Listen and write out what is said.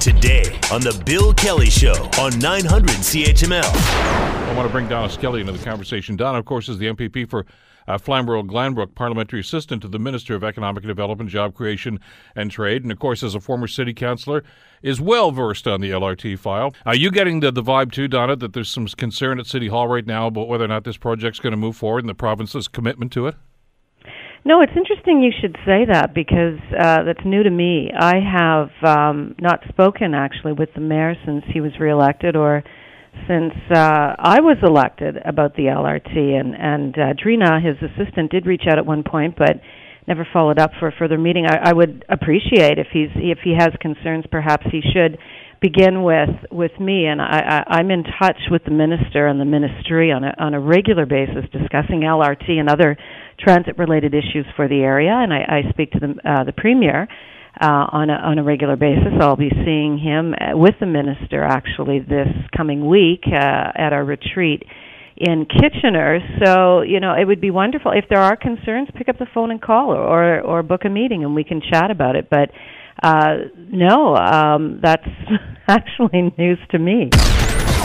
Today on The Bill Kelly Show on 900 CHML. I want to bring Donna Skelly into the conversation. Donna, of course, is the MPP for uh, Flamborough Glanbrook, parliamentary assistant to the Minister of Economic Development, Job Creation and Trade, and of course, as a former city councillor, is well versed on the LRT file. Are you getting the, the vibe too, Donna, that there's some concern at City Hall right now about whether or not this project's going to move forward and the province's commitment to it? No, it's interesting you should say that because uh, that's new to me. I have um, not spoken actually with the mayor since he was reelected or since uh, I was elected about the LRT, and and uh, Drina, his assistant, did reach out at one point, but never followed up for a further meeting. I, I would appreciate if he's if he has concerns, perhaps he should begin with with me, and I, I, I'm in touch with the minister and the ministry on a on a regular basis, discussing LRT and other transit related issues for the area, and I, I speak to the uh, the premier. Uh, on a on a regular basis, I'll be seeing him uh, with the minister actually this coming week uh, at our retreat in Kitchener. So, you know, it would be wonderful if there are concerns, pick up the phone and call or or, or book a meeting and we can chat about it. But uh, no, um, that's actually news to me.